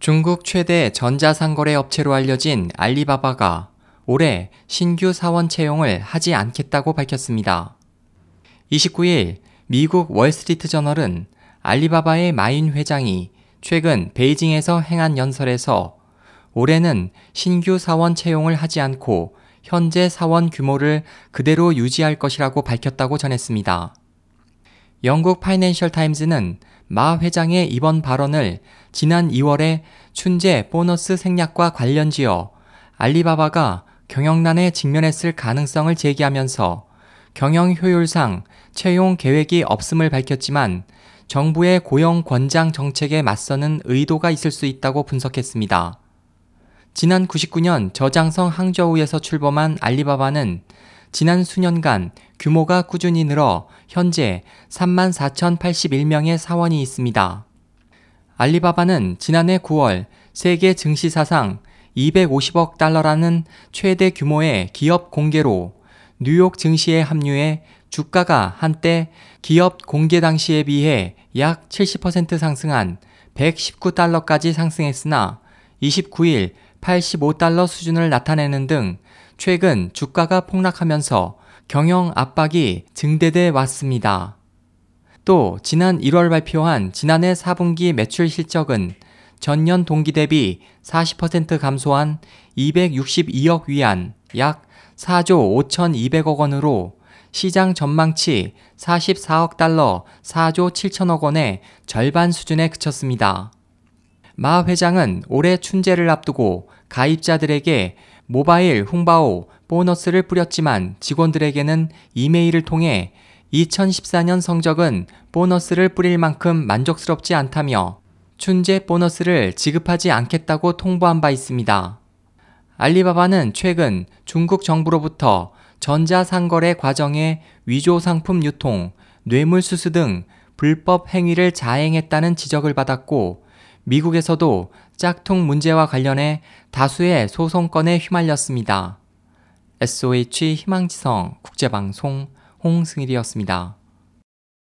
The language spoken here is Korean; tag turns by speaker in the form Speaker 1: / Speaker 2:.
Speaker 1: 중국 최대 전자상거래 업체로 알려진 알리바바가 올해 신규 사원 채용을 하지 않겠다고 밝혔습니다. 29일 미국 월스트리트 저널은 알리바바의 마인 회장이 최근 베이징에서 행한 연설에서 올해는 신규 사원 채용을 하지 않고 현재 사원 규모를 그대로 유지할 것이라고 밝혔다고 전했습니다. 영국 파이낸셜 타임즈는 마 회장의 이번 발언을 지난 2월에 춘제 보너스 생략과 관련지어 알리바바가 경영난에 직면했을 가능성을 제기하면서 경영 효율상 채용 계획이 없음을 밝혔지만 정부의 고용 권장 정책에 맞서는 의도가 있을 수 있다고 분석했습니다. 지난 99년 저장성 항저우에서 출범한 알리바바는 지난 수년간 규모가 꾸준히 늘어 현재 34,081명의 사원이 있습니다. 알리바바는 지난해 9월 세계 증시 사상 250억 달러라는 최대 규모의 기업 공개로 뉴욕 증시에 합류해 주가가 한때 기업 공개 당시에 비해 약 70% 상승한 119달러까지 상승했으나 29일 85달러 수준을 나타내는 등 최근 주가가 폭락하면서 경영 압박이 증대돼 왔습니다. 또 지난 1월 발표한 지난해 4분기 매출 실적은 전년 동기 대비 40% 감소한 262억 위안 약 4조 5,200억 원으로 시장 전망치 44억 달러 4조 7천억 원의 절반 수준에 그쳤습니다. 마 회장은 올해 춘제를 앞두고 가입자들에게 모바일 홍바오 보너스를 뿌렸지만 직원들에게는 이메일을 통해 2014년 성적은 보너스를 뿌릴 만큼 만족스럽지 않다며 춘제 보너스를 지급하지 않겠다고 통보한 바 있습니다. 알리바바는 최근 중국 정부로부터 전자상거래 과정의 위조 상품 유통, 뇌물수수 등 불법 행위를 자행했다는 지적을 받았고 미국에서도 짝퉁 문제와 관련해 다수의 소송건에 휘말렸습니다. SOH 희망지성 국제방송 홍승일이었습니다.